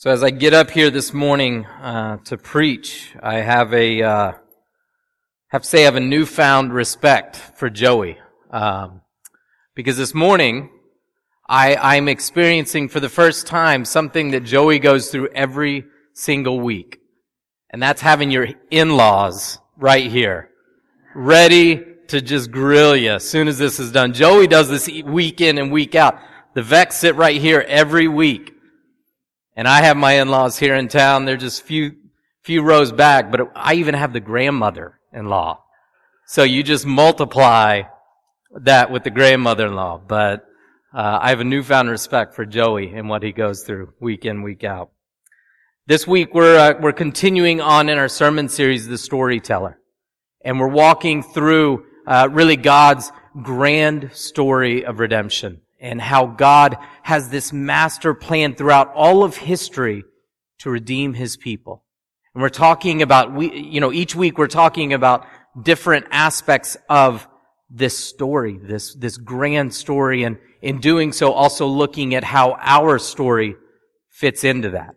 So as I get up here this morning uh, to preach, I have a uh, have to say I have a newfound respect for Joey um, because this morning I I'm experiencing for the first time something that Joey goes through every single week, and that's having your in-laws right here, ready to just grill you as soon as this is done. Joey does this week in and week out. The Vex sit right here every week. And I have my in-laws here in town. They're just few, few rows back, but I even have the grandmother-in-law. So you just multiply that with the grandmother-in-law. But uh, I have a newfound respect for Joey and what he goes through week in, week out. This week we're uh, we're continuing on in our sermon series, The Storyteller, and we're walking through uh, really God's grand story of redemption and how God has this master plan throughout all of history to redeem his people. And we're talking about, we, you know, each week we're talking about different aspects of this story, this, this grand story, and in doing so also looking at how our story fits into that.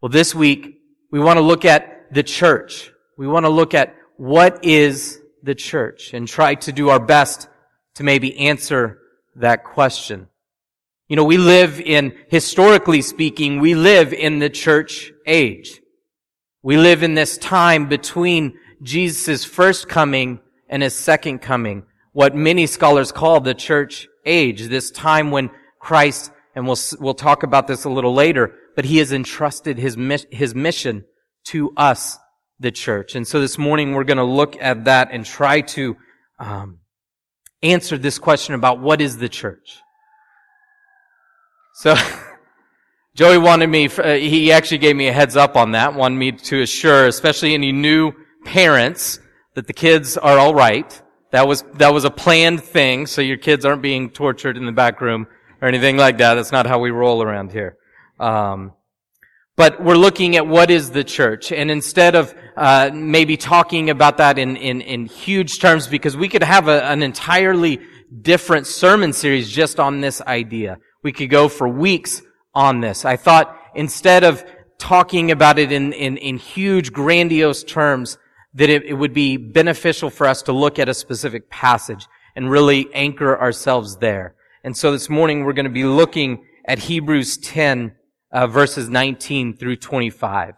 Well, this week we want to look at the church. We want to look at what is the church and try to do our best to maybe answer that question. You know, we live in, historically speaking, we live in the church age. We live in this time between Jesus' first coming and his second coming, what many scholars call the church age, this time when Christ, and we'll, we'll talk about this a little later, but he has entrusted his, his mission to us, the church. And so this morning we're going to look at that and try to um, answered this question about what is the church. So, Joey wanted me, uh, he actually gave me a heads up on that, wanted me to assure, especially any new parents, that the kids are alright. That was, that was a planned thing, so your kids aren't being tortured in the back room or anything like that. That's not how we roll around here. Um, but we're looking at what is the church. And instead of uh, maybe talking about that in, in, in huge terms, because we could have a, an entirely different sermon series just on this idea. We could go for weeks on this. I thought instead of talking about it in, in, in huge, grandiose terms, that it, it would be beneficial for us to look at a specific passage and really anchor ourselves there. And so this morning we're going to be looking at Hebrews 10, uh, verses 19 through 25.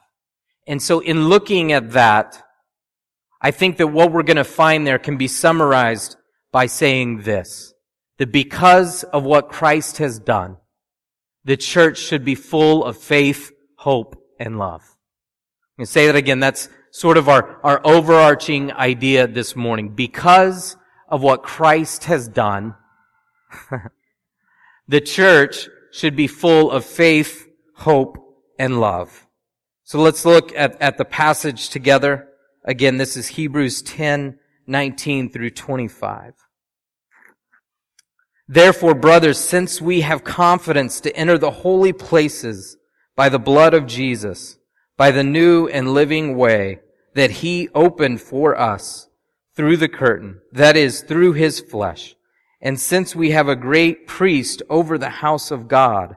And so in looking at that, I think that what we're going to find there can be summarized by saying this, that because of what Christ has done, the church should be full of faith, hope, and love. I'm going to say that again. That's sort of our, our overarching idea this morning. Because of what Christ has done, the church should be full of faith, hope, and love. So let's look at, at the passage together. Again, this is Hebrews 10, 19 through 25. Therefore, brothers, since we have confidence to enter the holy places by the blood of Jesus, by the new and living way that he opened for us through the curtain, that is, through his flesh, and since we have a great priest over the house of God,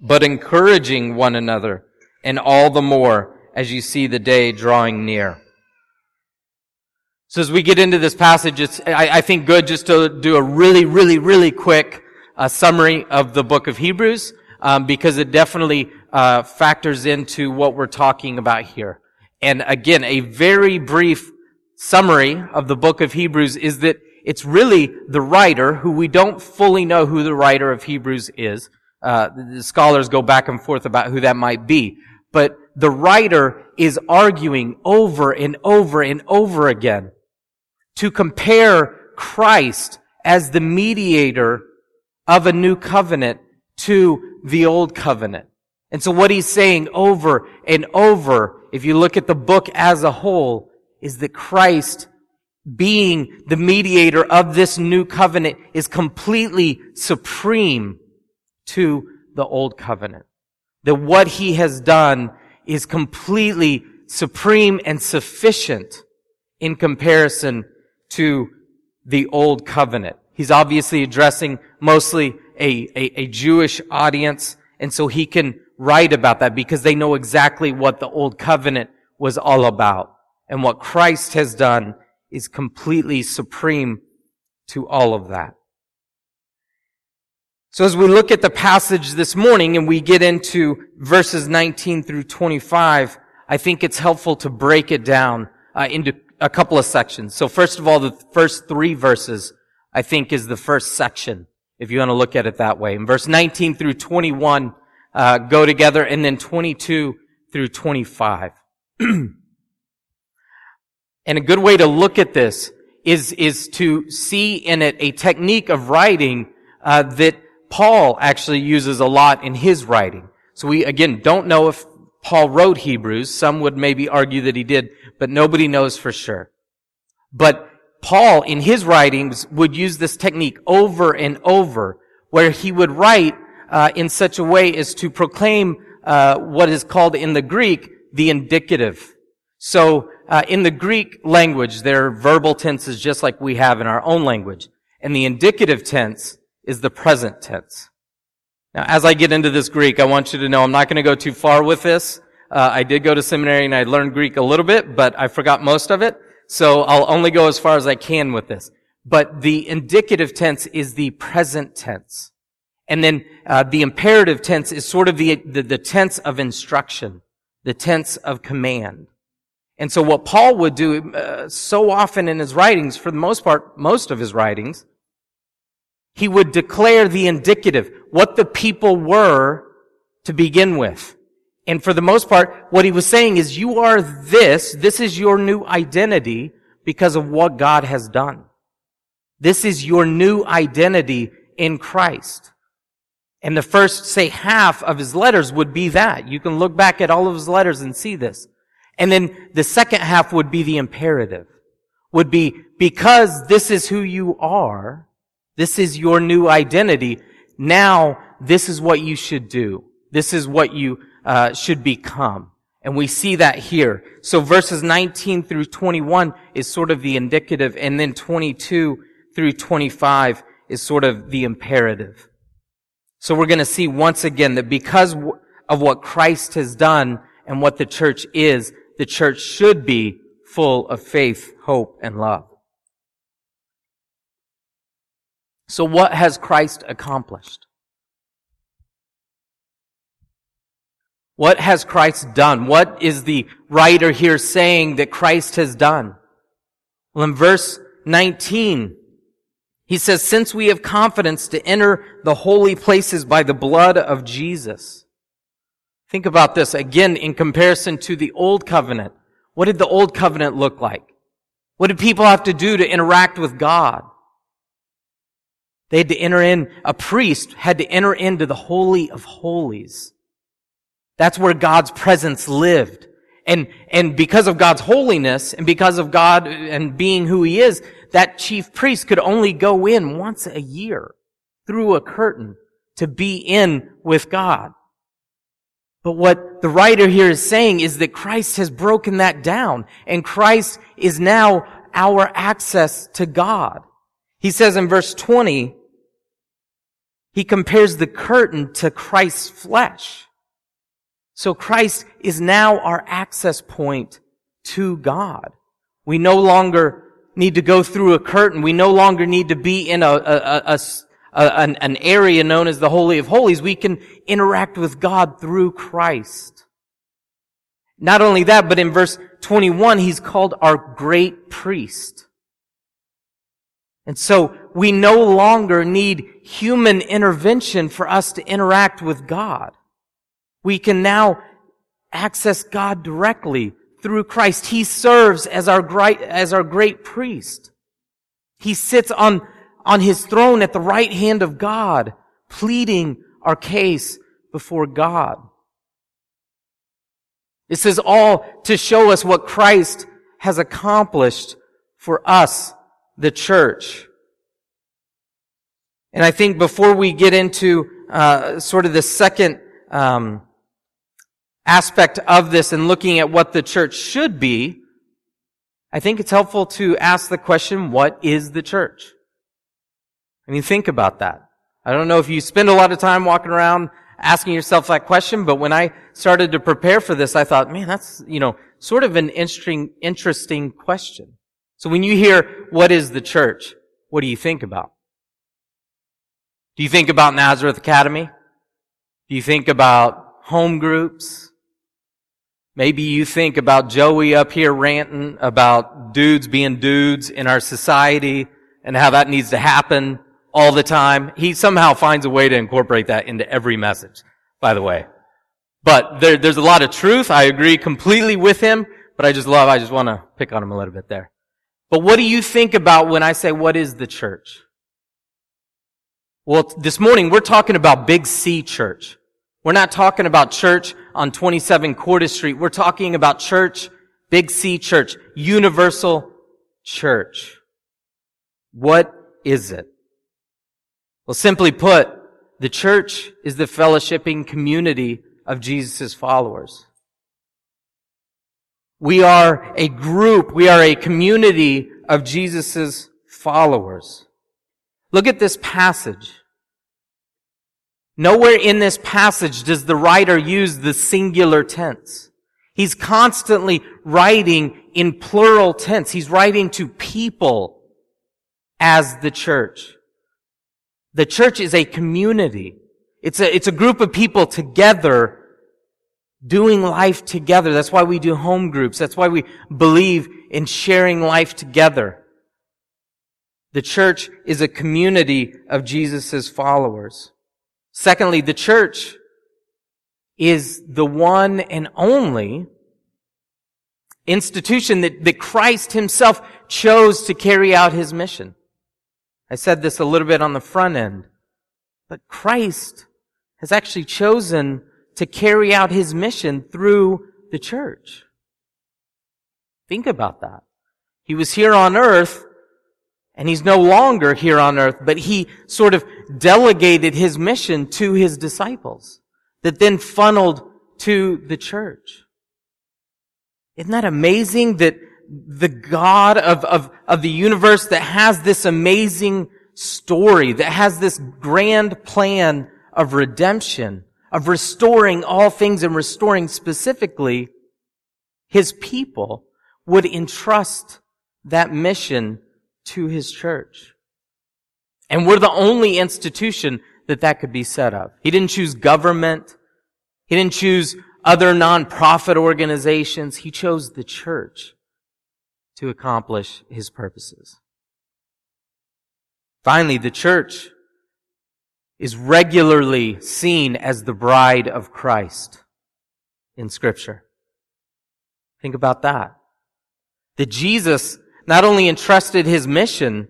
but encouraging one another, and all the more as you see the day drawing near. So as we get into this passage, it's, I, I think good just to do a really, really, really quick uh, summary of the book of Hebrews, um, because it definitely uh, factors into what we're talking about here. And again, a very brief summary of the book of Hebrews is that it's really the writer, who we don't fully know who the writer of Hebrews is, uh, the scholars go back and forth about who that might be. But the writer is arguing over and over and over again to compare Christ as the mediator of a new covenant to the old covenant. And so what he's saying over and over, if you look at the book as a whole, is that Christ being the mediator of this new covenant is completely supreme to the old covenant. That what he has done is completely supreme and sufficient in comparison to the old covenant. He's obviously addressing mostly a, a, a, Jewish audience, and so he can write about that because they know exactly what the old covenant was all about. And what Christ has done is completely supreme to all of that. So as we look at the passage this morning and we get into verses 19 through 25, I think it's helpful to break it down uh, into a couple of sections. So first of all, the first three verses, I think, is the first section, if you want to look at it that way. In verse 19 through 21 uh, go together, and then 22 through 25. And a good way to look at this is, is to see in it a technique of writing uh, that Paul actually uses a lot in his writing. So we, again, don't know if Paul wrote Hebrews. Some would maybe argue that he did, but nobody knows for sure. But Paul, in his writings, would use this technique over and over, where he would write uh, in such a way as to proclaim uh, what is called in the Greek the indicative. So uh, in the Greek language, there are verbal tenses just like we have in our own language. And the indicative tense is the present tense. Now, as I get into this Greek, I want you to know I'm not going to go too far with this. Uh, I did go to seminary and I learned Greek a little bit, but I forgot most of it. So I'll only go as far as I can with this. But the indicative tense is the present tense. And then uh, the imperative tense is sort of the, the, the tense of instruction, the tense of command. And so what Paul would do uh, so often in his writings, for the most part, most of his writings, he would declare the indicative, what the people were to begin with. And for the most part, what he was saying is, you are this, this is your new identity because of what God has done. This is your new identity in Christ. And the first, say, half of his letters would be that. You can look back at all of his letters and see this. And then the second half would be the imperative. Would be, because this is who you are, this is your new identity, now this is what you should do. This is what you uh, should become. And we see that here. So verses 19 through 21 is sort of the indicative, and then 22 through 25 is sort of the imperative. So we're going to see once again that because of what Christ has done and what the church is, the church should be full of faith, hope, and love. So what has Christ accomplished? What has Christ done? What is the writer here saying that Christ has done? Well, in verse 19, he says, since we have confidence to enter the holy places by the blood of Jesus. Think about this again in comparison to the old covenant. What did the old covenant look like? What did people have to do to interact with God? They had to enter in, a priest had to enter into the Holy of Holies. That's where God's presence lived. And, and because of God's holiness and because of God and being who He is, that chief priest could only go in once a year through a curtain to be in with God. But what the writer here is saying is that Christ has broken that down and Christ is now our access to God. He says in verse 20, he compares the curtain to Christ's flesh. So Christ is now our access point to God. We no longer need to go through a curtain. We no longer need to be in a, a, a, an, an area known as the Holy of Holies, we can interact with God through Christ. Not only that, but in verse 21, he's called our great priest. And so we no longer need human intervention for us to interact with God. We can now access God directly through Christ. He serves as our great, as our great priest. He sits on on his throne at the right hand of God, pleading our case before God. This is all to show us what Christ has accomplished for us, the church. And I think before we get into uh, sort of the second um, aspect of this and looking at what the church should be, I think it's helpful to ask the question, what is the church? I mean, think about that. I don't know if you spend a lot of time walking around asking yourself that question, but when I started to prepare for this, I thought, man, that's, you know, sort of an interesting, interesting question. So when you hear, what is the church? What do you think about? Do you think about Nazareth Academy? Do you think about home groups? Maybe you think about Joey up here ranting about dudes being dudes in our society and how that needs to happen all the time. He somehow finds a way to incorporate that into every message, by the way. But there, there's a lot of truth. I agree completely with him, but I just love, I just want to pick on him a little bit there. But what do you think about when I say, what is the church? Well, this morning we're talking about Big C Church. We're not talking about church on 27 Quarter Street. We're talking about church, Big C Church, Universal Church. What is it? Well, simply put, the church is the fellowshipping community of Jesus' followers. We are a group, we are a community of Jesus' followers. Look at this passage. Nowhere in this passage does the writer use the singular tense. He's constantly writing in plural tense. He's writing to people as the church. The church is a community. It's a, it's a group of people together doing life together. That's why we do home groups. That's why we believe in sharing life together. The church is a community of Jesus' followers. Secondly, the church is the one and only institution that, that Christ himself chose to carry out his mission. I said this a little bit on the front end, but Christ has actually chosen to carry out his mission through the church. Think about that. He was here on earth and he's no longer here on earth, but he sort of delegated his mission to his disciples that then funneled to the church. Isn't that amazing that the God of, of, of the universe that has this amazing story, that has this grand plan of redemption, of restoring all things and restoring specifically his people would entrust that mission to his church. And we're the only institution that that could be set up. He didn't choose government. He didn't choose other nonprofit organizations. He chose the church to accomplish his purposes. Finally, the church is regularly seen as the bride of Christ in scripture. Think about that. That Jesus not only entrusted his mission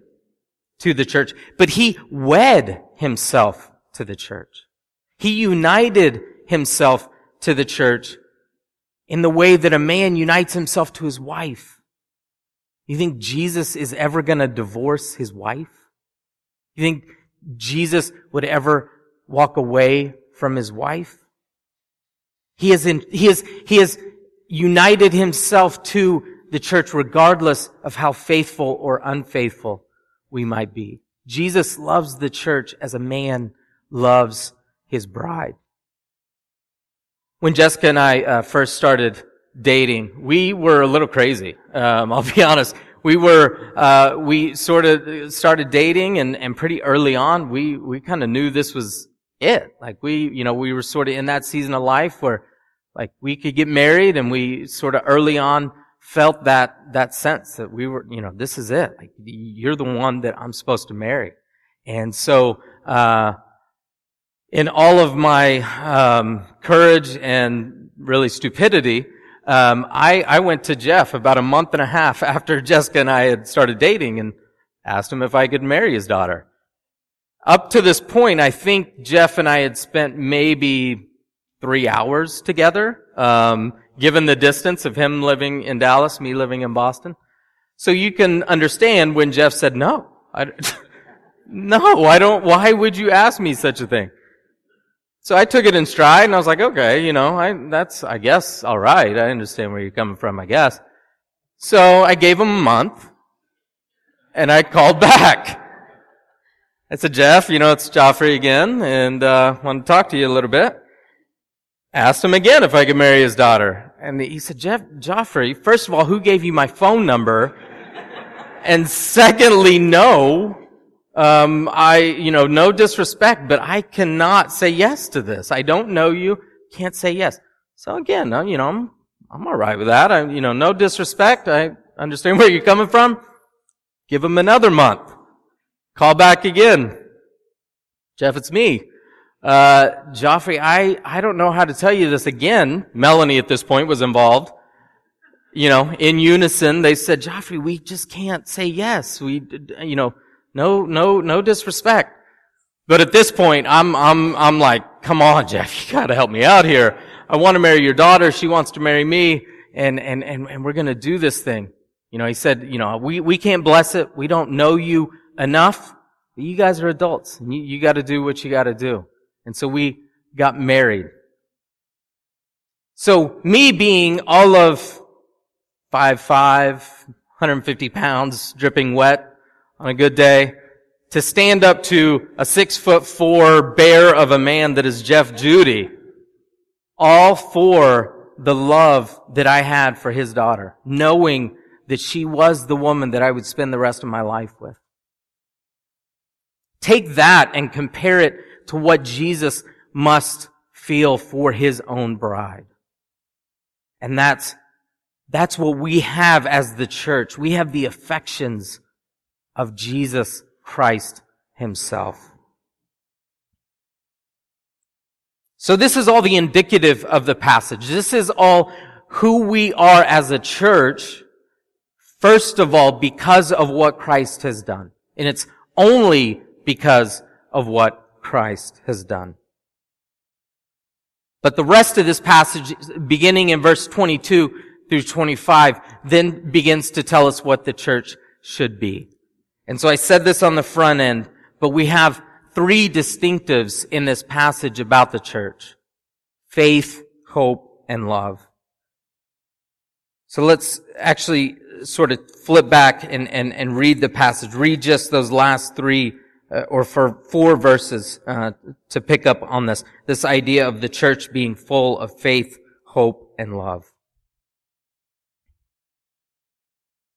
to the church, but he wed himself to the church. He united himself to the church in the way that a man unites himself to his wife. You think Jesus is ever going to divorce his wife? You think Jesus would ever walk away from his wife? He is in, he is, he has united himself to the church regardless of how faithful or unfaithful we might be. Jesus loves the church as a man loves his bride. When Jessica and I uh, first started dating, we were a little crazy. Um, I'll be honest. We were, uh, we sort of started dating and, and pretty early on, we, we kind of knew this was it. Like we, you know, we were sort of in that season of life where like we could get married and we sort of early on felt that, that sense that we were, you know, this is it. Like, you're the one that I'm supposed to marry. And so, uh, in all of my, um, courage and really stupidity, um, I, I went to Jeff about a month and a half after Jessica and I had started dating and asked him if I could marry his daughter. Up to this point, I think Jeff and I had spent maybe three hours together, um, given the distance of him living in Dallas, me living in Boston. So you can understand when Jeff said no. I, no, I don't, why would you ask me such a thing? So I took it in stride and I was like, okay, you know, I, that's, I guess, alright. I understand where you're coming from, I guess. So I gave him a month and I called back. I said, Jeff, you know, it's Geoffrey again and, uh, want to talk to you a little bit. Asked him again if I could marry his daughter. And he said, Jeff, Geoffrey, first of all, who gave you my phone number? and secondly, no, um, I, you know, no disrespect, but I cannot say yes to this. I don't know you, can't say yes. So again, you know, I'm, I'm alright with that. I, you know, no disrespect. I understand where you're coming from. Give him another month. Call back again. Jeff, it's me. Uh, Geoffrey, I, I don't know how to tell you this again. Melanie at this point was involved. You know, in unison, they said, Geoffrey, we just can't say yes. We, you know, no, no, no disrespect. But at this point, I'm, I'm, I'm like, come on, Jeff, you gotta help me out here. I want to marry your daughter. She wants to marry me. And, and, and, and we're gonna do this thing. You know, he said, you know, we, we can't bless it. We don't know you enough. But you guys are adults and you, you gotta do what you gotta do. And so we got married. So me being all of five five, 150 pounds, dripping wet, on a good day to stand up to a six foot four bear of a man that is Jeff Judy, all for the love that I had for his daughter, knowing that she was the woman that I would spend the rest of my life with. Take that and compare it to what Jesus must feel for his own bride. And that's, that's what we have as the church. We have the affections of Jesus Christ himself. So this is all the indicative of the passage. This is all who we are as a church, first of all, because of what Christ has done. And it's only because of what Christ has done. But the rest of this passage, beginning in verse 22 through 25, then begins to tell us what the church should be. And so I said this on the front end, but we have three distinctives in this passage about the church. Faith, hope, and love. So let's actually sort of flip back and, and, and read the passage. Read just those last three uh, or for four verses uh, to pick up on this. This idea of the church being full of faith, hope, and love.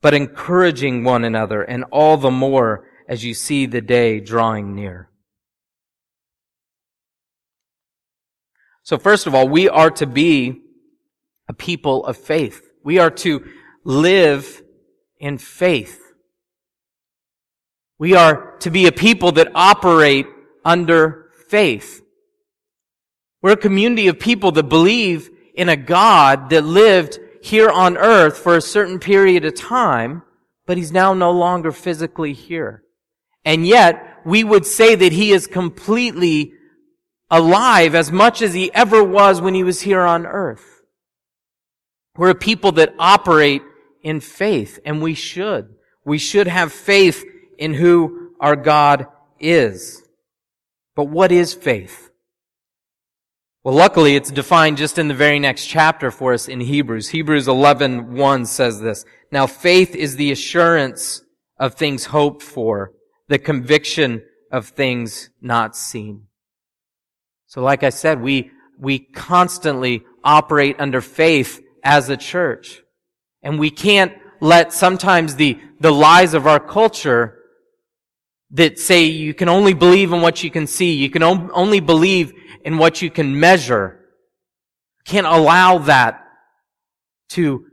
but encouraging one another, and all the more as you see the day drawing near. So first of all, we are to be a people of faith. We are to live in faith. We are to be a people that operate under faith. We're a community of people that believe in a God that lived here on earth for a certain period of time, but he's now no longer physically here. And yet, we would say that he is completely alive as much as he ever was when he was here on earth. We're a people that operate in faith, and we should. We should have faith in who our God is. But what is faith? Well, luckily, it's defined just in the very next chapter for us in Hebrews. Hebrews 11, 1 says this. Now faith is the assurance of things hoped for, the conviction of things not seen. So like I said, we, we constantly operate under faith as a church. And we can't let sometimes the, the lies of our culture that say you can only believe in what you can see, you can only believe in what you can measure. can't allow that to,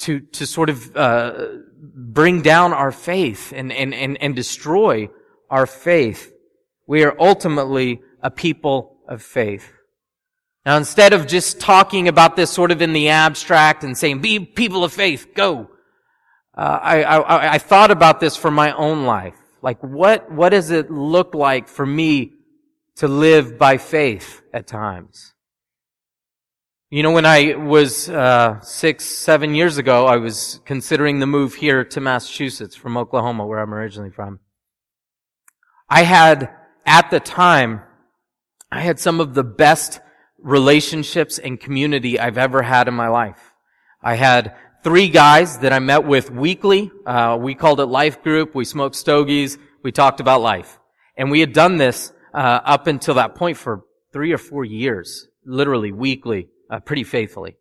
to, to sort of, uh, bring down our faith and, and, and, and destroy our faith. We are ultimately a people of faith. Now instead of just talking about this sort of in the abstract and saying, be people of faith, go. Uh, I, I, I thought about this for my own life. Like what, what does it look like for me to live by faith at times? You know, when I was uh, six, seven years ago, I was considering the move here to Massachusetts from Oklahoma, where I'm originally from. I had, at the time, I had some of the best relationships and community I've ever had in my life. I had three guys that I met with weekly. Uh, we called it life group. We smoked stogies. We talked about life. And we had done this uh, up until that point for three or four years, literally weekly uh, pretty faithfully.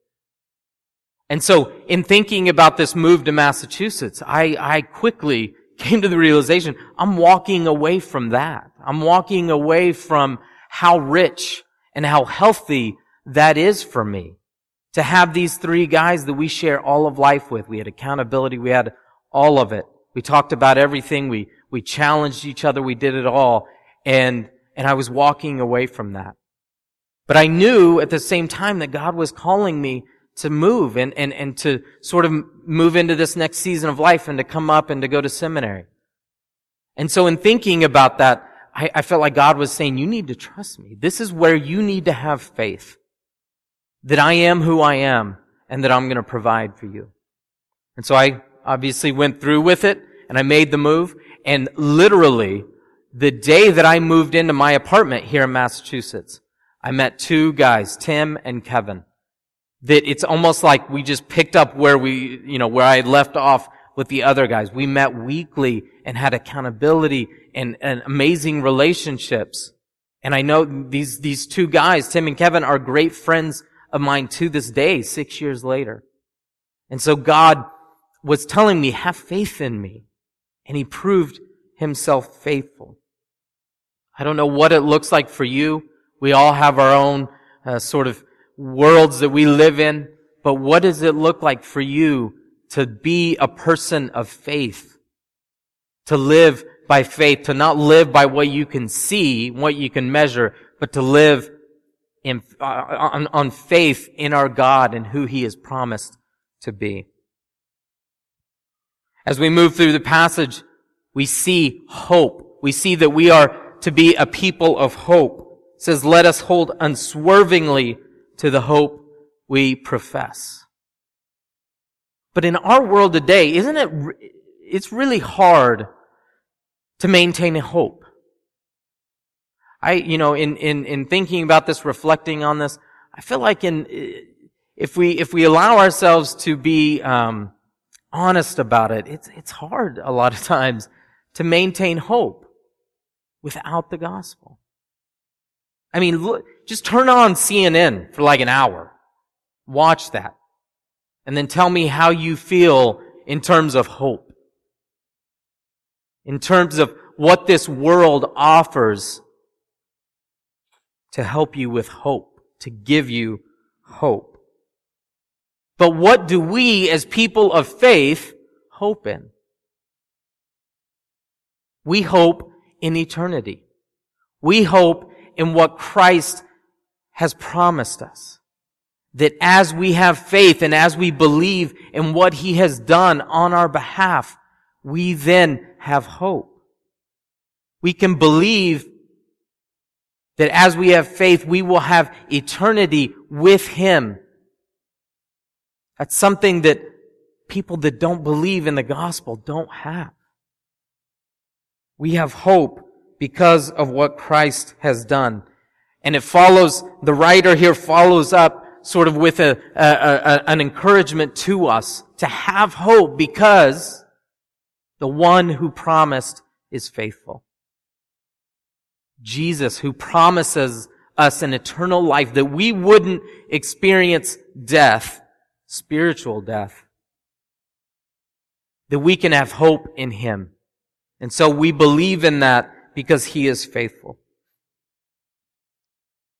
And so in thinking about this move to Massachusetts, I, I quickly came to the realization I'm walking away from that. I'm walking away from how rich and how healthy that is for me. To have these three guys that we share all of life with. We had accountability. We had all of it. We talked about everything. We, we challenged each other. We did it all. And, and I was walking away from that. But I knew at the same time that God was calling me to move and, and, and to sort of move into this next season of life and to come up and to go to seminary. And so in thinking about that, I, I felt like God was saying, you need to trust me. This is where you need to have faith. That I am who I am and that I'm going to provide for you. And so I obviously went through with it and I made the move and literally the day that I moved into my apartment here in Massachusetts, I met two guys, Tim and Kevin, that it's almost like we just picked up where we, you know, where I left off with the other guys. We met weekly and had accountability and, and amazing relationships. And I know these, these two guys, Tim and Kevin, are great friends of mine to this day, six years later. And so God was telling me, have faith in me. And he proved himself faithful. I don't know what it looks like for you. We all have our own uh, sort of worlds that we live in. But what does it look like for you to be a person of faith? To live by faith, to not live by what you can see, what you can measure, but to live in, uh, on, on faith in our God and who He has promised to be. As we move through the passage, we see hope. We see that we are to be a people of hope says, let us hold unswervingly to the hope we profess. But in our world today, isn't it, it's really hard to maintain hope. I, you know, in, in, in thinking about this, reflecting on this, I feel like in, if we, if we allow ourselves to be, um, honest about it, it's, it's hard a lot of times to maintain hope without the gospel. I mean, look, just turn on CNN for like an hour. Watch that. And then tell me how you feel in terms of hope. In terms of what this world offers to help you with hope, to give you hope. But what do we as people of faith hope in? We hope in eternity. We hope in what Christ has promised us. That as we have faith and as we believe in what He has done on our behalf, we then have hope. We can believe that as we have faith, we will have eternity with Him. That's something that people that don't believe in the gospel don't have. We have hope because of what Christ has done. And it follows, the writer here follows up sort of with a, a, a, an encouragement to us to have hope because the one who promised is faithful. Jesus who promises us an eternal life that we wouldn't experience death, spiritual death, that we can have hope in Him. And so we believe in that because he is faithful.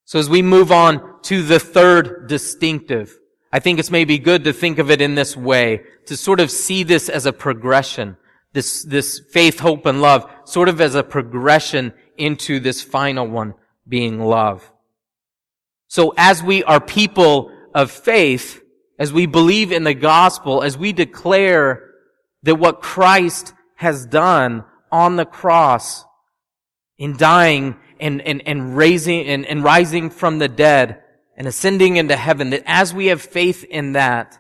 So as we move on to the third distinctive, I think it's maybe good to think of it in this way, to sort of see this as a progression, this, this faith, hope, and love, sort of as a progression into this final one being love. So as we are people of faith, as we believe in the gospel, as we declare that what Christ has done on the cross in dying and, and, and raising and, and rising from the dead and ascending into heaven, that as we have faith in that,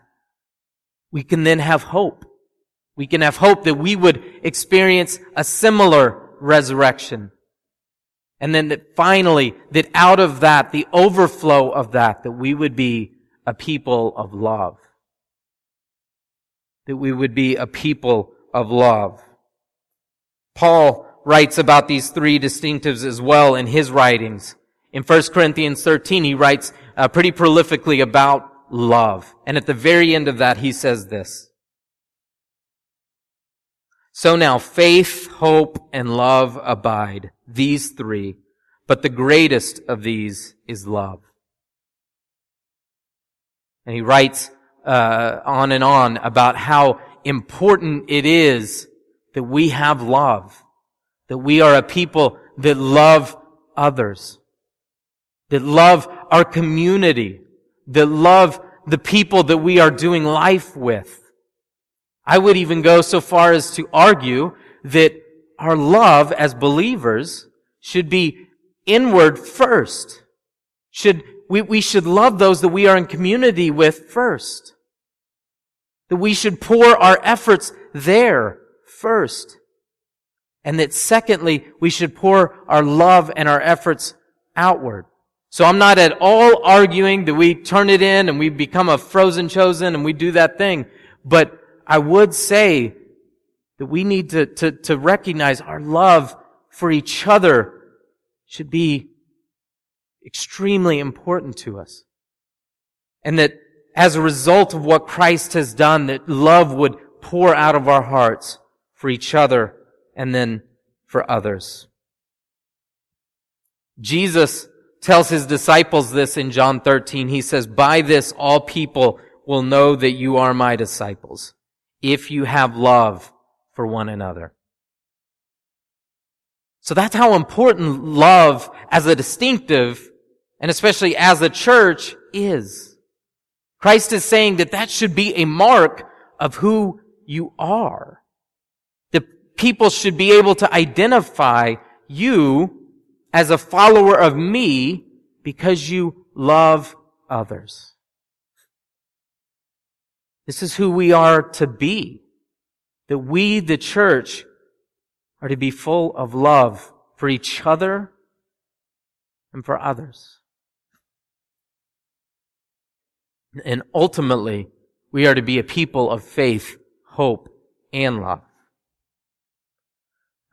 we can then have hope. We can have hope that we would experience a similar resurrection. And then that finally, that out of that, the overflow of that, that we would be a people of love. That we would be a people of love. Paul writes about these three distinctives as well in his writings. In 1 Corinthians 13, he writes uh, pretty prolifically about love. And at the very end of that, he says this. So now faith, hope, and love abide, these three, but the greatest of these is love. And he writes uh, on and on about how important it is that we have love, that we are a people that love others, that love our community, that love the people that we are doing life with. I would even go so far as to argue that our love as believers should be inward first. Should we, we should love those that we are in community with first. That we should pour our efforts there first. And that secondly, we should pour our love and our efforts outward. So I'm not at all arguing that we turn it in and we become a frozen chosen and we do that thing. But I would say that we need to, to, to recognize our love for each other should be extremely important to us. And that as a result of what Christ has done, that love would pour out of our hearts for each other and then for others. Jesus tells his disciples this in John 13. He says, by this all people will know that you are my disciples if you have love for one another. So that's how important love as a distinctive and especially as a church is. Christ is saying that that should be a mark of who you are. People should be able to identify you as a follower of me because you love others. This is who we are to be. That we, the church, are to be full of love for each other and for others. And ultimately, we are to be a people of faith, hope, and love.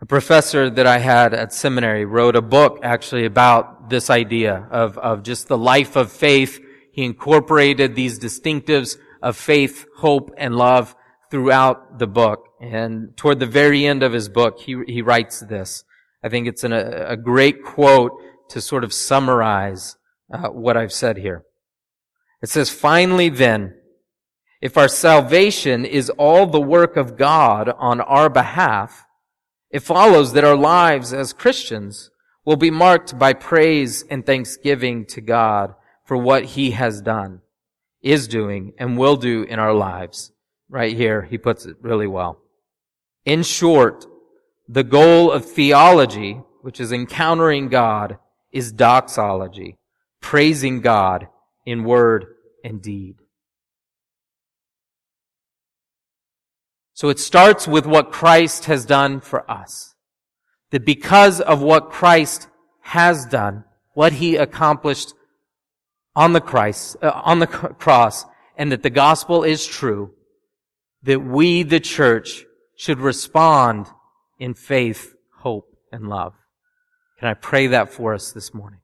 A professor that I had at seminary wrote a book actually about this idea of, of just the life of faith. He incorporated these distinctives of faith, hope, and love throughout the book. And toward the very end of his book, he, he writes this. I think it's an, a, a great quote to sort of summarize uh, what I've said here. It says, finally then, if our salvation is all the work of God on our behalf, it follows that our lives as Christians will be marked by praise and thanksgiving to God for what He has done, is doing, and will do in our lives. Right here, he puts it really well. In short, the goal of theology, which is encountering God, is doxology, praising God in word and deed. So it starts with what Christ has done for us. That because of what Christ has done, what he accomplished on the Christ, uh, on the cross, and that the gospel is true, that we, the church, should respond in faith, hope, and love. Can I pray that for us this morning?